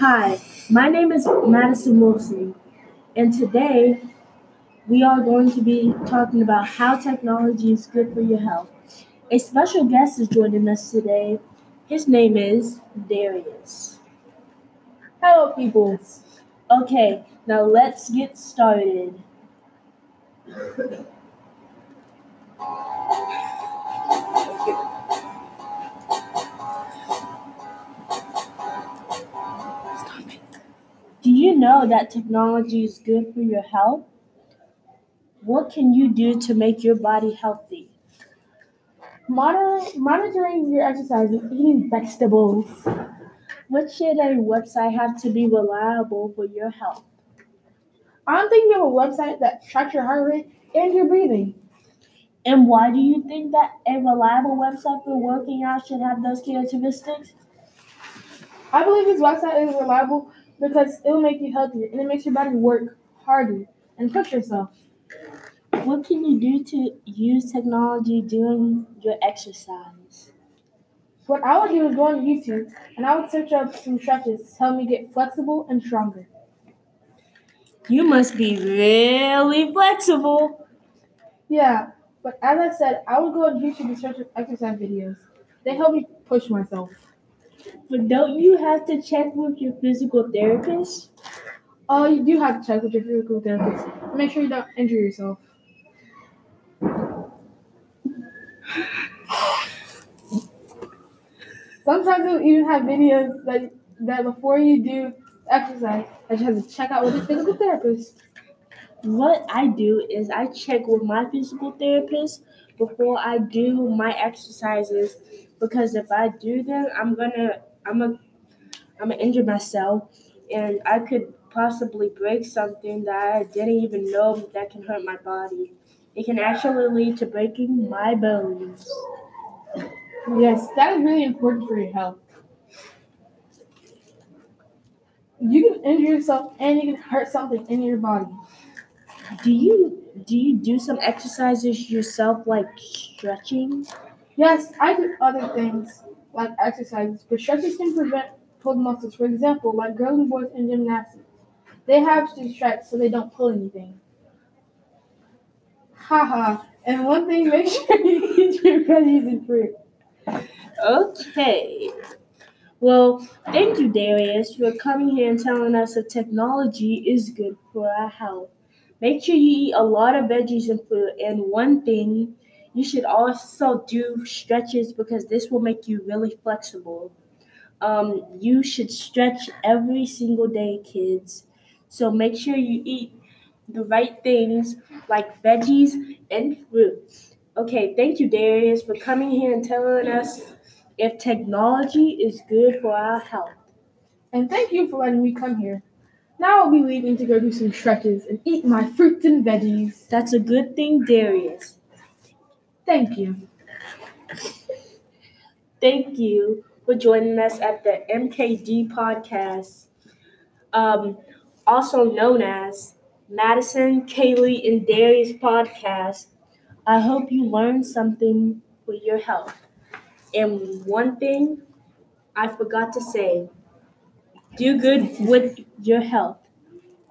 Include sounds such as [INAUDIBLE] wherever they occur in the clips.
Hi, my name is Madison Wilson, and today we are going to be talking about how technology is good for your health. A special guest is joining us today. His name is Darius. Hello, people. Okay, now let's get started. [LAUGHS] know that technology is good for your health? What can you do to make your body healthy? Monitor, monitoring your exercise and eating vegetables. What should a website have to be reliable for your health? I'm thinking of a website that tracks your heart rate and your breathing. And why do you think that a reliable website for working out should have those characteristics? I believe this website is reliable because it will make you healthier and it makes your body work harder and push yourself. What can you do to use technology during your exercise? What I would do is go on YouTube and I would search up some stretches to help me get flexible and stronger. You must be really flexible. Yeah, but as I said, I would go on YouTube and search up exercise videos. They help me push myself. But don't you have to check with your physical therapist? Oh, you do have to check with your physical therapist. Make sure you don't injure yourself. Sometimes they'll even have videos that that before you do exercise, that you have to check out with your physical therapist. What I do is I check with my physical therapist before I do my exercises because if I do them, I'm gonna I'm a I'm gonna injure myself and I could possibly break something that I didn't even know that can hurt my body. It can actually lead to breaking my bones. Yes, that is really important for your health. You can injure yourself and you can hurt something in your body. Do you do you do some exercises yourself like stretching? Yes, I do other things like exercises, but stretches can prevent pulled muscles. For example, like girls and boys in gymnastics, they have to stretch so they don't pull anything. Haha. And one thing, make sure [LAUGHS] you eat your veggies and fruit. Okay. Well, thank you, Darius, for coming here and telling us that technology is good for our health. Make sure you eat a lot of veggies and fruit. And one thing, you should also do stretches because this will make you really flexible. Um, you should stretch every single day, kids. So make sure you eat the right things like veggies and fruits. Okay, thank you, Darius, for coming here and telling us if technology is good for our health. And thank you for letting me come here. Now I'll be leaving to go do some stretches and eat my fruits and veggies. That's a good thing, Darius. Thank you. Thank you for joining us at the MKD podcast, um, also known as Madison, Kaylee, and Darius podcast. I hope you learned something for your health. And one thing I forgot to say do good with your health.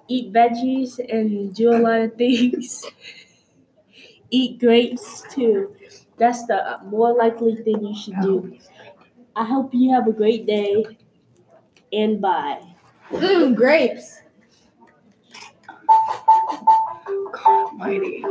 Eat veggies and do a lot of things. [LAUGHS] Eat grapes too. That's the uh, more likely thing you should do. I hope you have a great day and bye. Mmm, grapes. God almighty.